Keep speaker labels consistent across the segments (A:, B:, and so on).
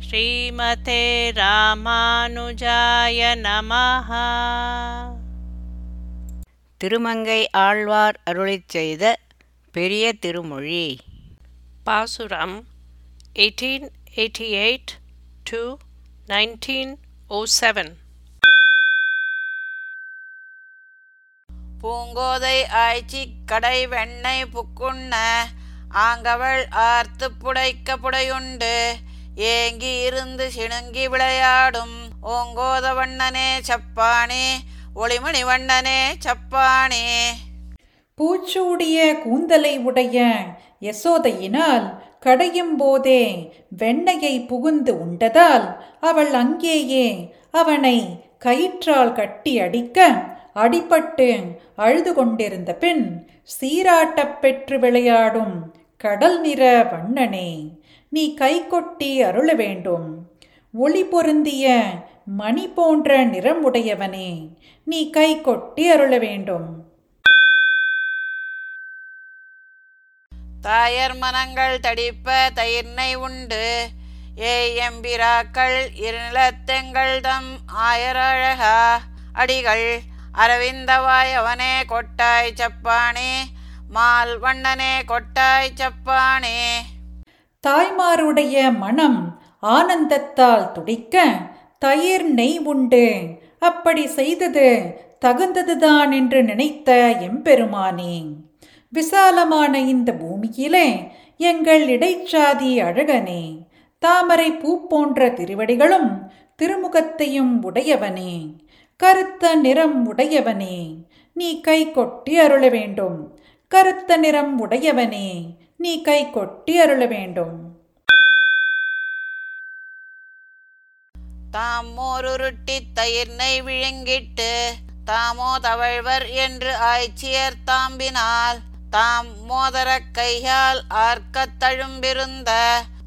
A: ஸ்ரீமதே ராமானுஜாய நமஹ.
B: திருமங்கை ஆழ்வார் அருளிச் செய்த பெரிய திருமொழி.
A: பாசுரம் 1888 to 1907
C: பூங்கோதை ஆய்ச்சி கடை வெண்ணெய் புக்குண்ண ஆங்கவள் ஆர்த்து புடைக்க புடையுண்டு. ஏங்கி இருந்து சிணுங்கி விளையாடும் ஓங்கோத வண்ணனே சப்பானே ஒளிமணி வண்ணனே சப்பானே.
D: பூச்சூடிய கூந்தலை உடைய யசோதையினால் கடையும் போதே வெண்ணையை புகுந்து உண்டதால் அவள் அங்கேயே அவனை கயிற்றால் கட்டி அடிக்க அடிபட்டு அழுது கொண்டிருந்த பின் சீராட்டப் பெற்று விளையாடும் கடல் நிற வண்ணனே. நீ கை கொட்டி அருள வேண்டும் ஒளி பொருந்திய மணி போன்ற நிறம் உடையவனே நீ கை கொட்டி அருள வேண்டும்
C: தாயர் மனங்கள் தடிப்ப தயிர்னை உண்டு. ஏ எம்பிராக்கள் இருநிலத்தெங்கள் தம் ஆயரழகா. அடிகள் அரவிந்தவாய் அவனே கொட்டாய் சப்பானே. மால் வண்ணனே கொட்டாய் சப்பானே.
D: தாய்மாருடைய மனம் ஆனந்தத்தால் துடிக்க தயிர் நெய் உண்டு. அப்படி செய்தது தகுந்ததுதான் என்று நினைத்த எம்பெருமானே. விசாலமான இந்த பூமியிலே எங்கள் இடைச்சாதி அழகனே. தாமரை பூ போன்ற திருவடிகளும் திருமுகத்தையும் உடையவனே. கருத்த நிறம் உடையவனே. நீ கை கொட்டி அருள வேண்டும். கருத்த நிறம் உடையவனே. நீ கை கொட்டி அருள வேண்டும்.
C: தாம் மோருருட்டி தயிர் நெய் விழுங்கிட்டு தாமோ தவழ்வர் என்று ஆய்ச்சியர் தாம்பினால் தாம் மோதர கையால் ஆர்க்கத் தழும்பிருந்த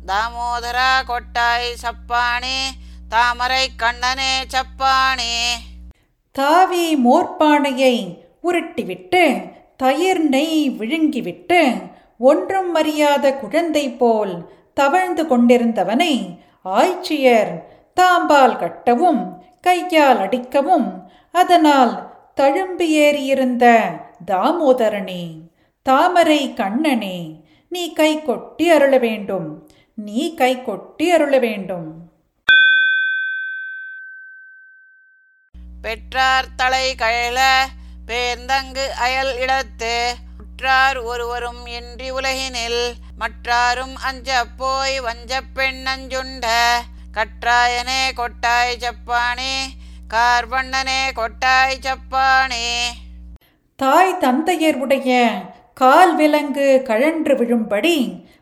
C: தாமோதரா கொட்டாய் சப்பானே தாமரை கண்ணனே சப்பானே.
D: தாவி மோர்பானையை உருட்டிவிட்டு தயிர் நெய் விழுங்கிவிட்டு ஒன்றும் அறியாத குழந்தை போல் தவழ்ந்து கொண்டிருந்தவனை ஆய்ச்சியர் தாம்பால் கட்டவும் கையால் அடிக்கவும் அதனால் தழும்பு ஏறியிருந்த தாமோதரனே தாமரை கண்ணனே நீ கை கொட்டி அருள வேண்டும் நீ கை கொட்டி அருள வேண்டும்.
C: பெற்றார் தலை கழல பேர்ந்தங்கு அயல் இடத்து உற்றார் ஒருவரும் இன்றி உலகினில் மற்றாரும் அஞ்ச போய் வஞ்சப் பெண்ணஞ்சுண்ட கற்றாயனே கொட்டாய் சப்பானே கார்வண்ணனே கொட்டாய் சப்பானே.
D: தாய் தந்தையர் உடைய கால் விலங்கு கழன்று விழும்படி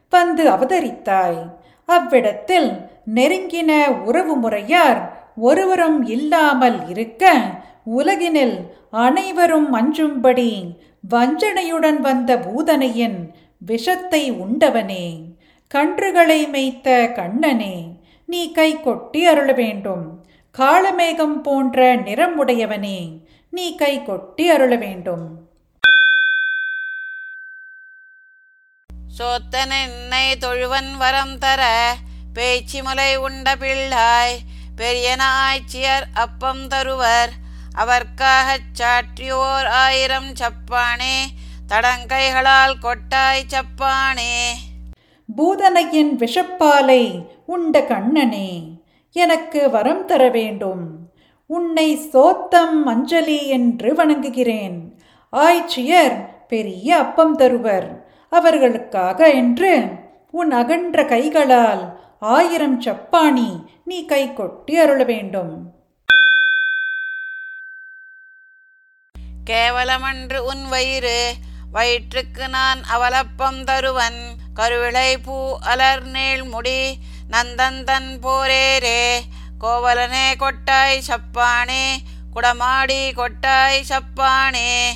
D: வந்து அவதரித்தாய். அவ்விடத்தில் நெருங்கின உறவு முறையார் ஒருவரும் இல்லாமல் இருக்க உலகினில் அனைவரும் அஞ்சும்படி வஞ்சனையுடன் வந்த பூதனையின் விஷத்தை உண்டவனே. கன்றுகளை மேய்த்த கண்ணனே நீ கை கொட்டி அருள வேண்டும். காலமேகம் போன்ற நிறம் உடையவனே நீ கை கொட்டி அருள வேண்டும்.
C: சோத்தனென்னை தொழுவன் வரம் தர பேச்சிமுலை உண்ட பிள்ளாய் பெரியனாய்ச்சியர் அப்பம் தருவர். அவர்க்காகச் சாற்றியோர் ஆயிரம் சப்பானே தடங்கைகளால் கொட்டாய் சப்பானே.
D: பூதனையின் விஷப்பாலை உண்ட கண்ணனே எனக்கு வரம் தர வேண்டும். உன்னை சோத்தம் அஞ்சலி என்று வணங்குகிறேன். ஆய்ச்சியர் பெரிய அப்பம் தருவர். அவர்களுக்காக என்று உன் அகன்ற கைகளால் ஆயிரம் சப்பாணி நீ கை கொட்டி அருள வேண்டும்.
C: கேவலமன்று உன் வயிறு வயிற்றுக்கு நான் அவலப்பம் தருவன். கருவிளை பூ அலர் நீள் முடி நந்தந்தன் போரேரே. கோவலனே கொட்டாய் சப்பானே குடமாடி கொட்டாய் சப்பானே.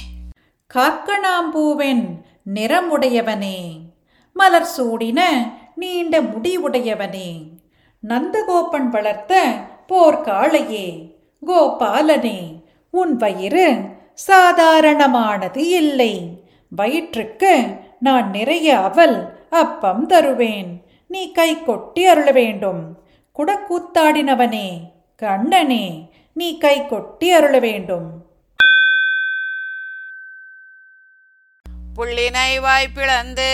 D: காக்கணாம்பூவின் நிறமுடையவனே மலர் சூடின நீண்ட முடி உடையவனே நந்தகோபன் வளர்த்த போர்க்காளையே கோபாலனே உன் வயிறு சாதாரணமானது இல்லை. வயிற்றுக்கு நான் நிறைய அவல் அப்பம் தருவேன். நீ கை கொட்டி அருள வேண்டும். குடக்கூத்தாடினவனே கண்ணனே நீ கை கொட்டி அருள வேண்டும்.
C: புள்ளினை வாய்ப்பிழந்து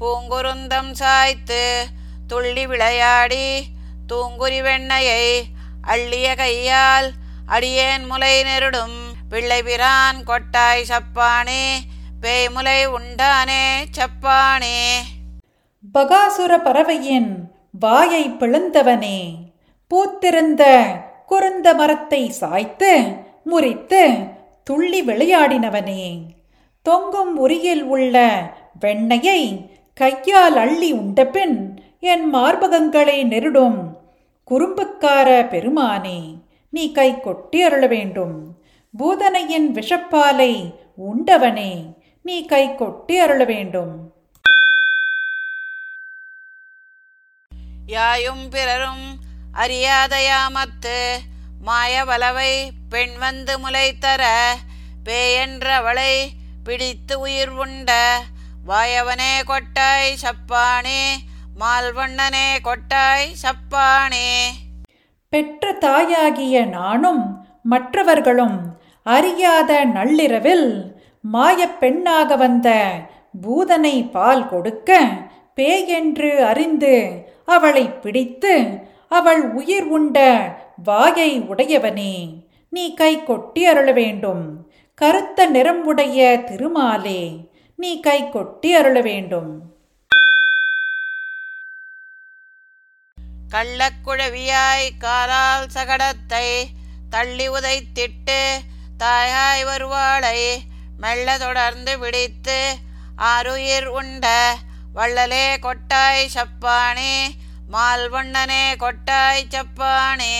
C: பூங்குருந்தம் சாய்த்து துள்ளி விளையாடி தூங்குரி வெண்ணையை அள்ளிய கையால் அடியேன் முலை நெருடும். பிள்ளைபிரான் கொட்டாய் சப்பானே பேய்முலை உண்டானே சப்பானே.
D: பகாசுர பறவையின் வாயை பிளந்தவனே பூத்திருந்த குறுந்த மரத்தை சாய்த்து முறித்து துள்ளி விளையாடினவனே. தொங்கும் உரியில் உள்ள வெண்ணையை கையால் அள்ளி உண்டபின் என் மார்பகங்களை நெருடும் குறும்புக்கார பெருமானே நீ கை கொட்டி அருள வேண்டும் பூதனையின் விஷப்பாலை உண்டவனே நீ கை கொட்டி அருள வேண்டும்.
C: யாயும் பிறரும் அறியாதயாமத்து மாயவலவை பெண் வந்து முளைத்தர பேயென்றவளை பிடித்து உயிர் உண்ட வாயவனே கொட்டாய் சப்பானே மால்வண்ணனே கொட்டாய் சப்பானே.
D: பெற்ற தாயாகிய நானும் மற்றவர்களும் அறியாத நள்ளிரவில் மாயப் பெண்ணாக வந்த பூதனை பால் கொடுக்க பேயென்று அறிந்து அவளை பிடித்து அவள் உயிர் உண்ட வாயை உடையவனே நீ கை கொட்டி அருள வேண்டும். கருத்த நிறம் உடைய திருமாலே நீ கை கொட்டி அருள வேண்டும்.
C: கள்ளக்குழவியாய் காலால் சகடத்தை தள்ளி உதைத்திட்டு தாயாய் வருவாளை மெல்ல தொடர்ந்து பிடித்து ஆருயிர் உண்ட வள்ளலே கொட்டாய் சப்பானே மால்வண்ணனே கொட்டாய் சப்பானே.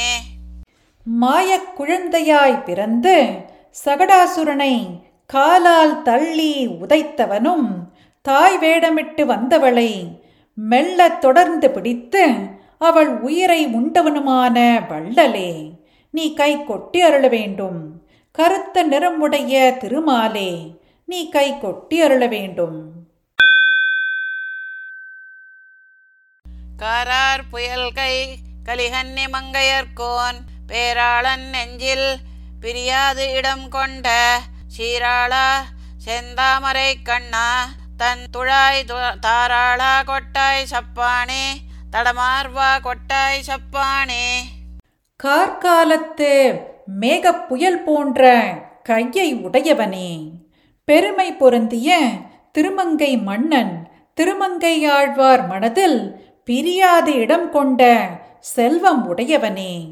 D: மாயக் குழந்தையாய் பிறந்து சகடாசுரனை காலால் தள்ளி உதைத்தவனும் தாய் வேடமிட்டு வந்தவளை மெல்ல தொடர்ந்து பிடித்து அவள் உயிரை உண்டவனுமான வள்ளலே. நீ கை கொட்டி அருள வேண்டும். கருத்த நிறமுடைய திருமாலே நீ கை கொட்டி அருள வேண்டும்.
C: காரார் புயல் கை கலிகன்னி மங்கையர்கோன் பேராளன் நெஞ்சில் பிரியாது இடம் கொண்ட சீராளா செந்தாமரை கண்ணா தன் துழாய் தாராளா கொட்டாய் சப்பானே தடமார்வா கொட்டாய் சப்பானே.
D: கார்காலத்து மேகப் புயல் போன்ற கையை உடையவனே. பெருமை பொருந்திய திருமங்கை மன்னன் திருமங்கை ஆழ்வார் மனதில் பிரியாது இடம் கொண்ட செல்வம் உடையவனே.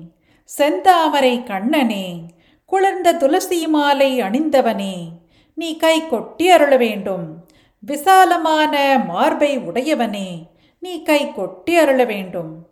D: செந்தாமரை கண்ணனே குளிர்ந்த துளசி மாலை அணிந்தவனே. நீ கை கொட்டி அருள வேண்டும். விசாலமான மார்பை உடையவனே. நீ கை கொட்டி அருள வேண்டும்.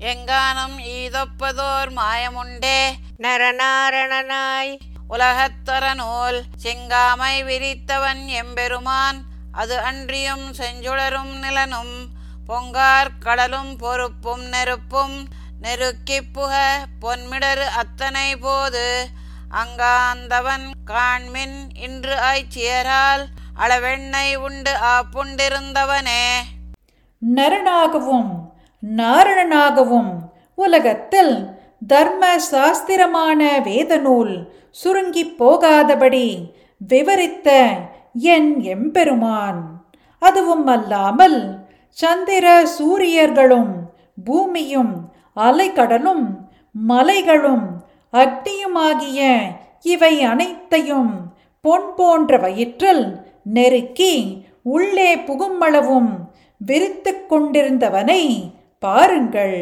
C: எங்கானும் ஈதொப்பதோர் மாயமுண்டே.
A: நரநாரணனாய்
C: உலகத்தர நூல் செங்காமை விரித்தவன் எம்பெருமான். அது அன்றியும் செஞ்சுடரும் நிலனும் பொங்கார் கடலும் பொறுப்பும் நெருப்பும். நெருக்கிப் புக பொன்மிடரு அத்தனை போது அங்காந்தவன் காண்மின் இன்று ஆய்ச்சியரால் அளவெண்ணெய் உண்டு ஆப்புண்டிருந்தவனே
D: நரனாகவும் நாரணனாகவும் உலகத்தில் தர்ம சாஸ்திரமான வேதநூல் சுருங்கிப் போகாதபடி விவரித்த என் எம்பெருமான். அதுவும் அல்லாமல் சந்திர சூரியர்களும் பூமியும் அலைக்கடலும் மலைகளும் அக்னியுமாகிய இவை அனைத்தையும் பொன் போன்ற வயிற்றில் நெருக்கி உள்ளே புகுமளவும் விரித்து கொண்டிருந்தவனை பாருங்கள்.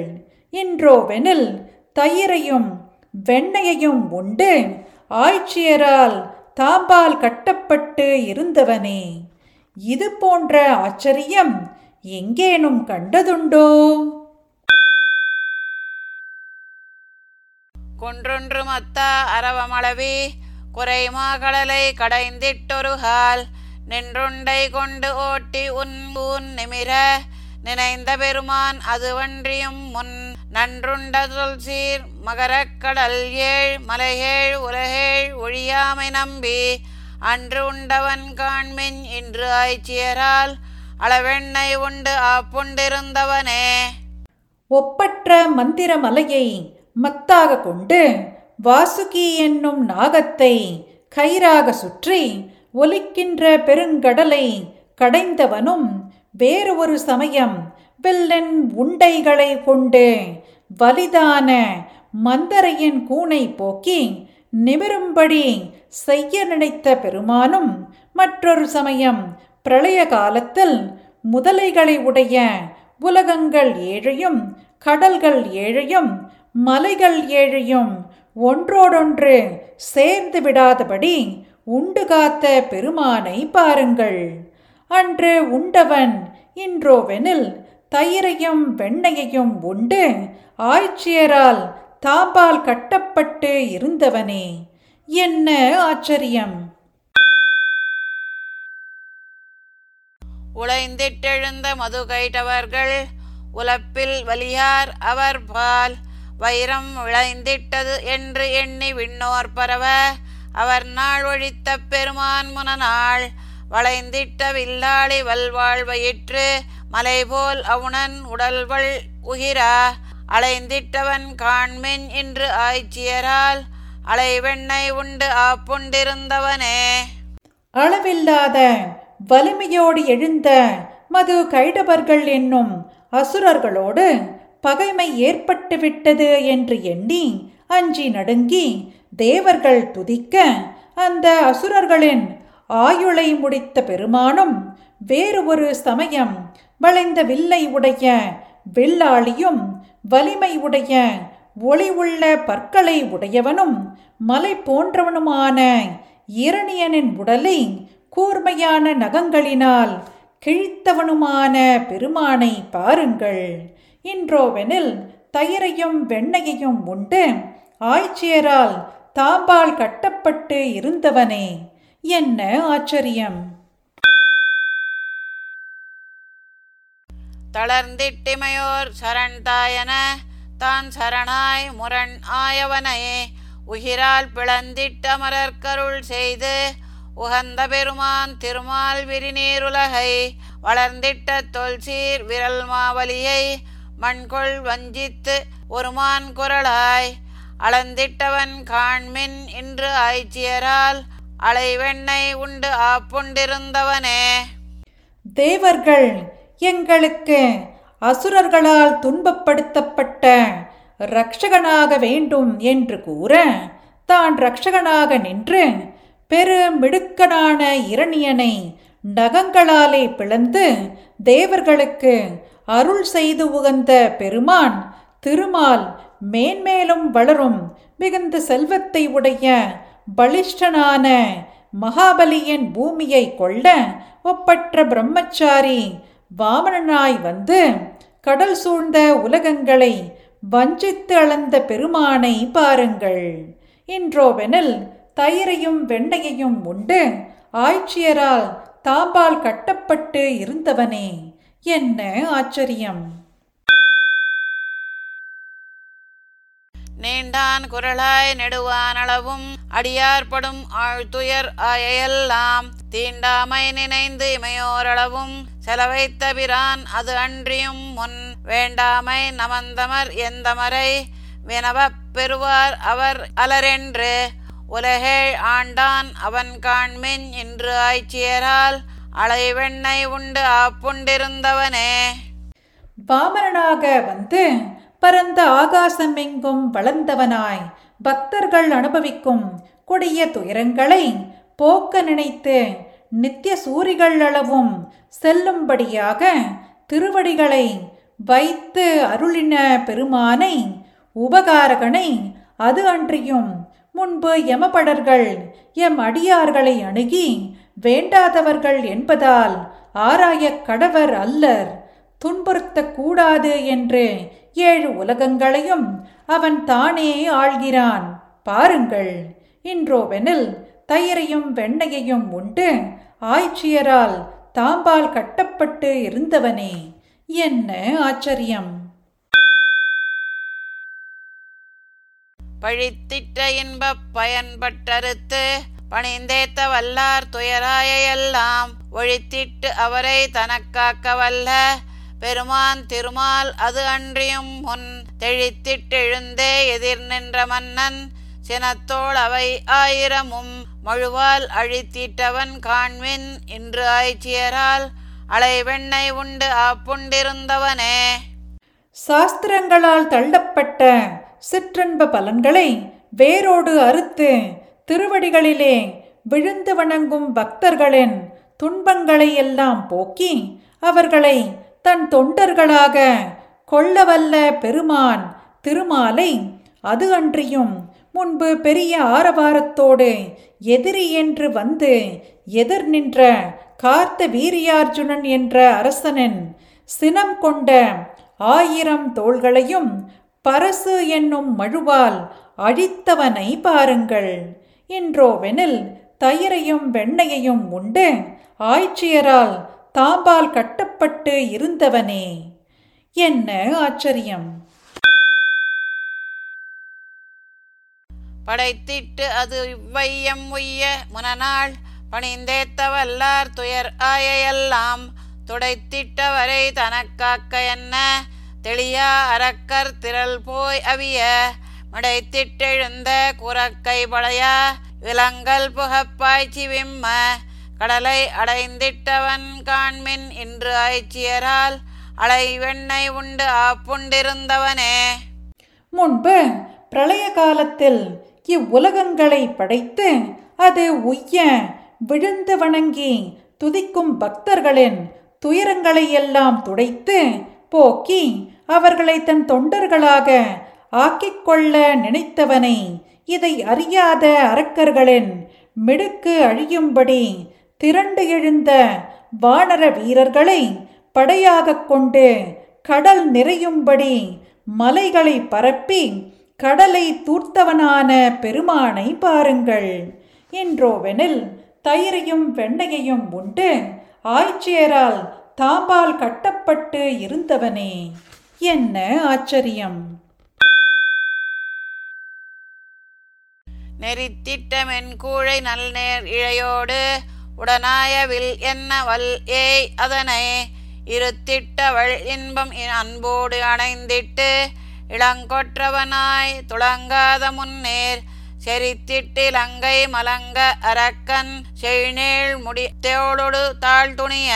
D: இன்றோவெனில் தயிரையும் வெண்ணையையும் உண்டு. ஆட்சியரால் தாம்பால் கட்டப்பட்டு இருந்தவனே. இது போன்ற ஆச்சரியம் எங்கேனும் கண்டதுண்டோ?
C: குன்றொன்று மத்தா அரவமளவி குறைமா கடலை கடைந்திட்டொருகால் நின்றுண்டை கொண்டு ஓட்டி உன் ஊன் நிமிர நினைந்த பெருமான் அதுவன்றியும் முன் நன்றுண்ட சீர் மகரக்கடல் ஏழ் மலையேழ் உலகேழ் ஒழியாமை நம்பி அன்று உண்டவன் காண்மின் இன்று ஆய்ச்சியரால் அளவெண்ணை உண்டு ஆப்புண்டிருந்தவனே.
D: ஒப்பற்ற மந்திர மலையை மத்தாக கொண்டு வாசுகி என்னும் நாகத்தை கயிறாக சுற்றி ஒலிக்கின்ற பெருங்கடலை கடைந்தவனும் வேறு ஒரு சமயம் வில்லன் உண்டைகளை கொண்டு வலிதான மந்தரையின் கூனை போக்கி நிமிரும்படி செய்ய நினைத்த பெருமானும் மற்றொரு சமயம் பிரளய காலத்தில் முதலைகளை உடைய உலகங்கள் ஏழையும் கடல்கள் ஏழையும் மலைகள் ஏழையும் ஒன்றோடொன்று சேர்ந்து விடாதபடி உண்டு காத்த பெருமானை பாருங்கள். அன்று உண்டவன் இன்றோவெனில் தயிரையும் வெண்ணையையும் உண்டு. ஆய்ச்சியரால் தாப்பால் கட்டப்பட்டு இருந்தவனே. என்ன ஆச்சரியம்?
C: உழைந்திட்டெழுந்த மது கைட்டவர்கள் உலப்பில் வலியார் அவர் பால். வைரம் விளைந்திட்டது என்று எண்ணி விண்ணோர் பரவ. அவர் நாள் ஒழித்த பெருமான் முன நாள் வளைந்திட்ட வில்லாளி வல்வாழ் மலைபோல் அவுணன் உடல்வள் உகிரா அலைந்திட்டவன் காண்மின் இன்று ஆய்ச்சியரால் அலைவெண்ணை உண்டு ஆப்புண்டிருந்தவனே.
D: அளவில்லாத வலிமையோடு எழுந்த மது கைடவர்கள் என்னும் அசுரர்களோடு பகைமை ஏற்பட்டு விட்டது என்று எண்ணி அஞ்சி நடுங்கி தேவர்கள் துதிக்க அந்த அசுரர்களின் ஆயுளை முடித்த பெருமானும் வேறு ஒரு சமயம் வளைந்த வில்லை உடைய வில்லாளியும் வலிமை உடைய ஒளி உள்ள பற்களை உடையவனும் மலை போன்றவனுமான இரணியனின் உடலை கூர்மையான நகங்களினால் கிழித்தவனுமான பெருமானை பாருங்கள். இன்றோவெனில் தயிரையும் வெண்ணையையும் உண்டு ஆய்ச்சியரால் தாம்பால் கட்டப்பட்டு இருந்தவனே. என்ன ஆச்சரியம்?
C: தளர்ந்திட்டிமையோர் சரண் தாயன தான் சரணாய் முரண் ஆயவனையே உகிரால் பிளந்திட்ட மலர்க்கருள் செய்து உகந்த பெருமான் திருமால் விரிநீருலகை வளர்ந்திட்ட தொல்சீர் விரல் மாவலியை மண்கொள் வஞ்சித்து ஒருமான் குரலாய் அளந்திட்டவன் காண்மின் இன்று ஆய்ச்சியரால் அலைவெண்ணை உண்டு ஆப்புண்டிருந்தவனே.
D: தேவர்கள் எங்களுக்கு அசுரர்களால் துன்பப்படுத்தப்பட்ட ரக்ஷகனாக வேண்டும் என்று கூற தான் ரக்ஷகனாக நின்று பெருமிடுக்கனான இரணியனை நகங்களாலே பிளந்து தேவர்களுக்கு அருள் செய்து உகந்த பெருமான் திருமால் மேன்மேலும் வளரும் மிகுந்த செல்வத்தை உடைய பலிஷ்டனான மகாபலியின் பூமியை கொள்ள ஒப்பற்ற பிரம்மச்சாரி வாமனனாய் வந்து கடல் சூழ்ந்த உலகங்களை வஞ்சித்து அளந்த பெருமானை பாருங்கள். இன்றோவெனில் தயிரையும் வெண்ணையையும் உண்டு. ஆய்ச்சியரால் தாம்பால் கட்டப்பட்டு இருந்தவனே. என்ன ஆச்சரியம்!
C: நீண்டான் குரலாய் நெடுவானளவும் அடியார்படும் ஆழ்துயர் ஆயையெல்லாம் தீண்டாமை நினைந்து இமையோரளவும் செலவைத்த பிரான் அது அன்றியும் முன் வேண்டாமை நமந்தமர் எந்தமரை வினவப் பெறுவார் அவர் அலரென்று உலகேழ் ஆண்டான் அவன் காண்மின் இன்று ஆய்ச்சியரால் அலைவெண்ணை உண்டு ஆப்புண்டிருந்தவனே
D: பாமரனாக வந்து பரந்த ஆகாசமெங்கும் வளர்ந்தவனாய் பக்தர்கள் அனுபவிக்கும் கொடிய துயரங்களை போக்க நினைத்து நித்திய சூரிகள் அளவும் செல்லும்படியாக திருவடிகளை வைத்து அருளின பெருமானை உபகாரகனை அது அன்றியும் முன்பு யமபடர்கள் எம் அடியார்களை அணுகி வேண்டாதவர்கள் என்பதால் ஆராயக் கடவர் அல்லர். துன்புறுத்தக்கூடாது என்று ஏழு உலகங்களையும் அவன் தானே ஆள்கிறான். பாருங்கள் இன்றோவெனில் தயிரையும் வெண்ணையையும் உண்டு ஆய்ச்சியரால் தாம்பால் கட்டப்பட்டு இருந்தவனே. என்ன ஆச்சரியம்?
C: பழித்திட்ட இன்பப் பயன்பட்டறுத்து பணிந்தேத்த வல்லார் துயராயெல்லாம் ஒழித்திட்டு அவரை தனக்காக்க வல்ல பெருமான் திருமால் அது அன்றியும் முன் தெழித்திட்டெழுந்தே எதிர் நின்ற மன்னன். சினத்தோள் அவை ஆயிரமும் மழுவால் அழித்திட்டவன் காண்மின் இன்று ஆய்ச்சியரால் அலைவெண்ணை உண்டு ஆப்புண்டிருந்தவனே.
D: சாஸ்திரங்களால் தள்ளப்பட்ட சிற்றன்ப பலன்களை வேரோடு அறுத்து திருவடிகளிலே விழுந்து வணங்கும் பக்தர்களின் துன்பங்களை எல்லாம் போக்கி அவர்களை தன் தொண்டர்களாக கொள்ளவல்ல பெருமான் திருமாலை அது அன்றியும் முன்பு பெரிய ஆரவாரத்தோடு எதிரி என்று வந்து எதிர் நின்ற கார்த்த வீரியார்ஜுனன் என்ற அரசனின் சினம் கொண்ட ஆயிரம் தோள்களையும் பரசு என்னும் மழுவால் அழித்தவனை பாருங்கள். என்றோவெனில் தயிரையும் வெண்ணையையும் உண்டு. ஆய்ச்சியரால் தாம்பால் கட்டப்பட்டு இருந்தவனே. என்ன ஆச்சரியம்?
C: படைத்திட்டு அது இவ்வையம் உய்ய முனநாள் பணிந்தேத்தவல்லார் துயர் ஆயையெல்லாம் துடைத்திட்டவரை தனக்காக்க என்ன? தெளியா அரக்கர் திரள் போய் அவிய மடைத்திட்டெழுந்த குரக்கை பழையா விலங்கல் புகப்பாய்ச்சி விம்ம கடலை அடைந்திட்டவன் காண்மின் இன்று ஆய்ச்சியரால் அலை வெண்ணெய் உண்டு ஆப்புண்டிருந்தவனே.
D: முன்பு பிரளய காலத்தில் இவ்வுலகங்களை படைத்து அது உய்ய விழுந்து வணங்கி துதிக்கும் பக்தர்களின் துயரங்களை எல்லாம் துடைத்து போக்கி அவர்களை தன் தொண்டர்களாக ஆக்கிக் கொள்ள நினைத்தவனை இதை அறியாத அரக்கர்களின் மிடுக்கு அழியும்படி திரண்டு எழுந்த வானர வீரர்களை படையாகக் கொண்டு கடல் நிறையும்படி மலைகளை பரப்பி கடலை தூர்த்தவனான பெருமானை பாருங்கள். என்றோவெனில் தயிரையும் வெண்ணையையும் உண்டு ஆய்ச்சியரால் தாம்பால் கட்டப்பட்டு இருந்தவனே. என்ன ஆச்சரியம்?
C: நெறித்திட்டமென் கூழை நல்நேர் இழையோடு உடனாயவில் என்னவல் ஏய் அதனை இருத்திட்டவள் இன்பம் அன்போடு அணைந்திட்டு இளங்கொற்றவனாய் துளங்காத முன்னேர் செரித்திட்டு இலங்கை மலங்க அரக்கன் செய்நேள் முடித்தேளொடு தாழ் துணிய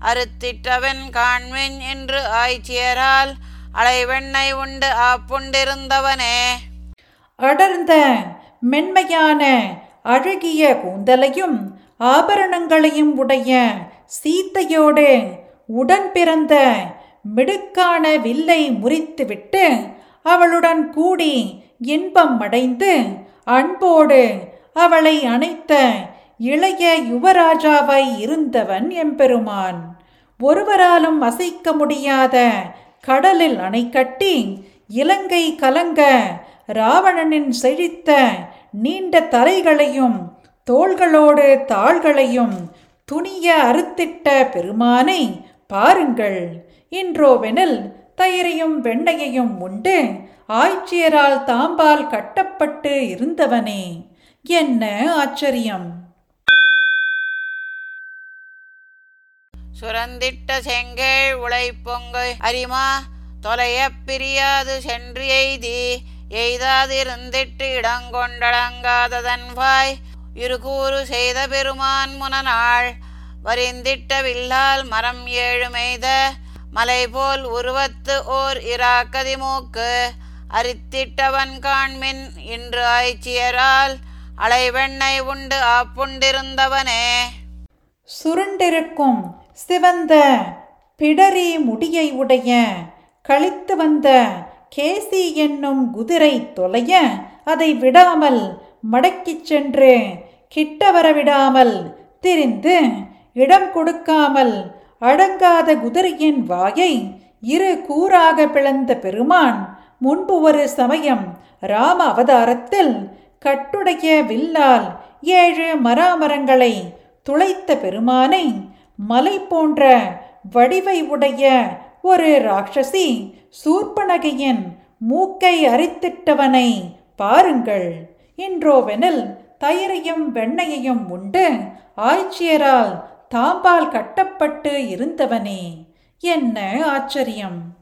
C: அறுத்திட்டவன் காண்மின் என்று ஆய்ச்சியரால் அலைவெண்ணை உண்டு ஆப்புண்டிருந்தவனே.
D: அடர்ந்த மென்மையான அழகிய கூந்தலையும் ஆபரணங்களையும் உடைய சீத்தையோடு உடன் பிறந்த மிடுக்கான வில்லை முறித்துவிட்டு அவளுடன் கூடி இன்பம் அடைந்து அன்போடு அவளை அணைத்த இளைய யுவராஜாவை இருந்தவன் எம்பெருமான். ஒருவராலும் அசைக்க முடியாத கடலில் அணை கட்டி இலங்கை கலங்க ராவணனின் செழித்த நீண்ட தலைகளையும் தோள்களோடு தாள்களையும் துணிய அறுத்திட்ட பெருமானை பாருங்கள். இன்றோவெனில் தயிரையும் வெண்ணையையும் உண்டு. ஆய்ச்சியரால் தாம்பால் கட்டப்பட்டு இருந்தவனே. என்ன ஆச்சரியம்?
C: சுரந்திட்ட செங்கேள் உழைப்பொங்கை அரிமா தொலைய பிரியாது சென்று எய்தி எய்தாதிருந்திட்டு இடங்கொண்டடங்காததன்வாய் இருகூறு செய்த பெருமான் முனநாள் வரிந்திட்ட வில்லால் மரம் ஏழு மெய்த மலை போல் உருவத்து ஓர் இராக்கதி மூக்கு அரித்திட்டவன் காண்மின் இன்று ஆய்ச்சியரால் அலைவெண்ணை உண்டு ஆப்புண்டிருந்தவனே.
D: சுருண்டிருக்கும் சிவந்த பிடரி முடியை உடைய கழித்து வந்த கேசி என்னும் குதிரை தொலைய அதை விடாமல் மடக்கிச் சென்று கிட்ட வரவிடாமல் திரிந்து இடம் கொடுக்காமல் அடங்காத குதிரையின் வாயை இரு கூறாக பிளந்த பெருமான் முன்பு ஒரு சமயம் ராம அவதாரத்தில் கட்டுடைய வில்லால் ஏழு மராமரங்களை துளைத்த பெருமானை மலை போன்ற வடிவை உடைய ஒரு ராட்சசி சூர்பனகையின் மூக்கை அரித்திட்டவனை பாருங்கள் என்றோவெனில் தயிரையும் வெண்ணையையும் உண்டு. ஆய்ச்சியரால் தாம்பால் கட்டப்பட்டு இருந்தவனே. என்ன ஆச்சரியம்?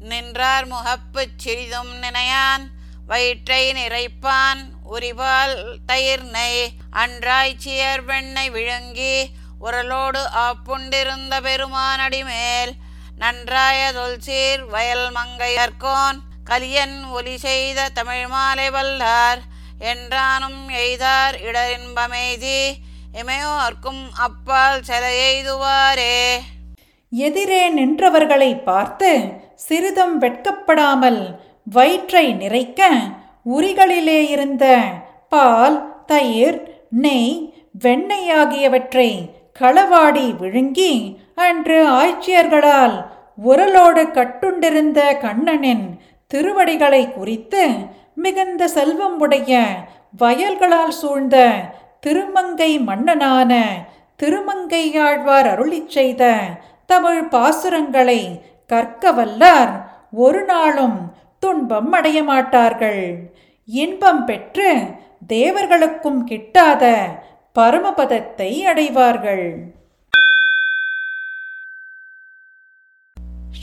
C: நின்றார் முகப்புச் சிறிதும் நினையான். வயிற்றை நிறைப்பான். உரிவால் தயிர் நெய் அன்றாய்ச்சியர் வெண்ணை விழுங்கி உரலோடு ஆப்புண்டிருந்த பெருமானடி மேல் நன்றாய தொல்சீர் வயல் மங்கையர்கோன். கலியன் ஒலி செய்த தமிழ் மாலை வல்லார். என்றானும் எய்தார் இடரின்பமெய்தி இமையோர்க்கும் அப்பால் செல எய்துவாரே.
D: எதிரே நின்றவர்களை பார்த்து சிறிதும் வெட்கப்படாமல் வயிற்றை நிறைக்க உரிகளிலே இருந்த பால் தயிர் நெய் வெண்ணெய் ஆகியவற்றை களவாடி விழுங்கி அன்று ஆய்ச்சியர்களால் உரலோடு கட்டுண்டிருந்த கண்ணனின் திருவடிகளை குறித்து மிகுந்த செல்வம் உடைய வயல்களால் சூழ்ந்த திருமங்கை மன்னனான திருமங்கையாழ்வார் அருளிச் செய்த தமிழ் பாசுரங்களை கற்க வல்லார் ஒரு நாளும் துன்பம் அடைய மாட்டார்கள். இன்பம் பெற்று தேவர்களுக்கும் கிட்டாத பரமபதத்தை அடைவார்கள்.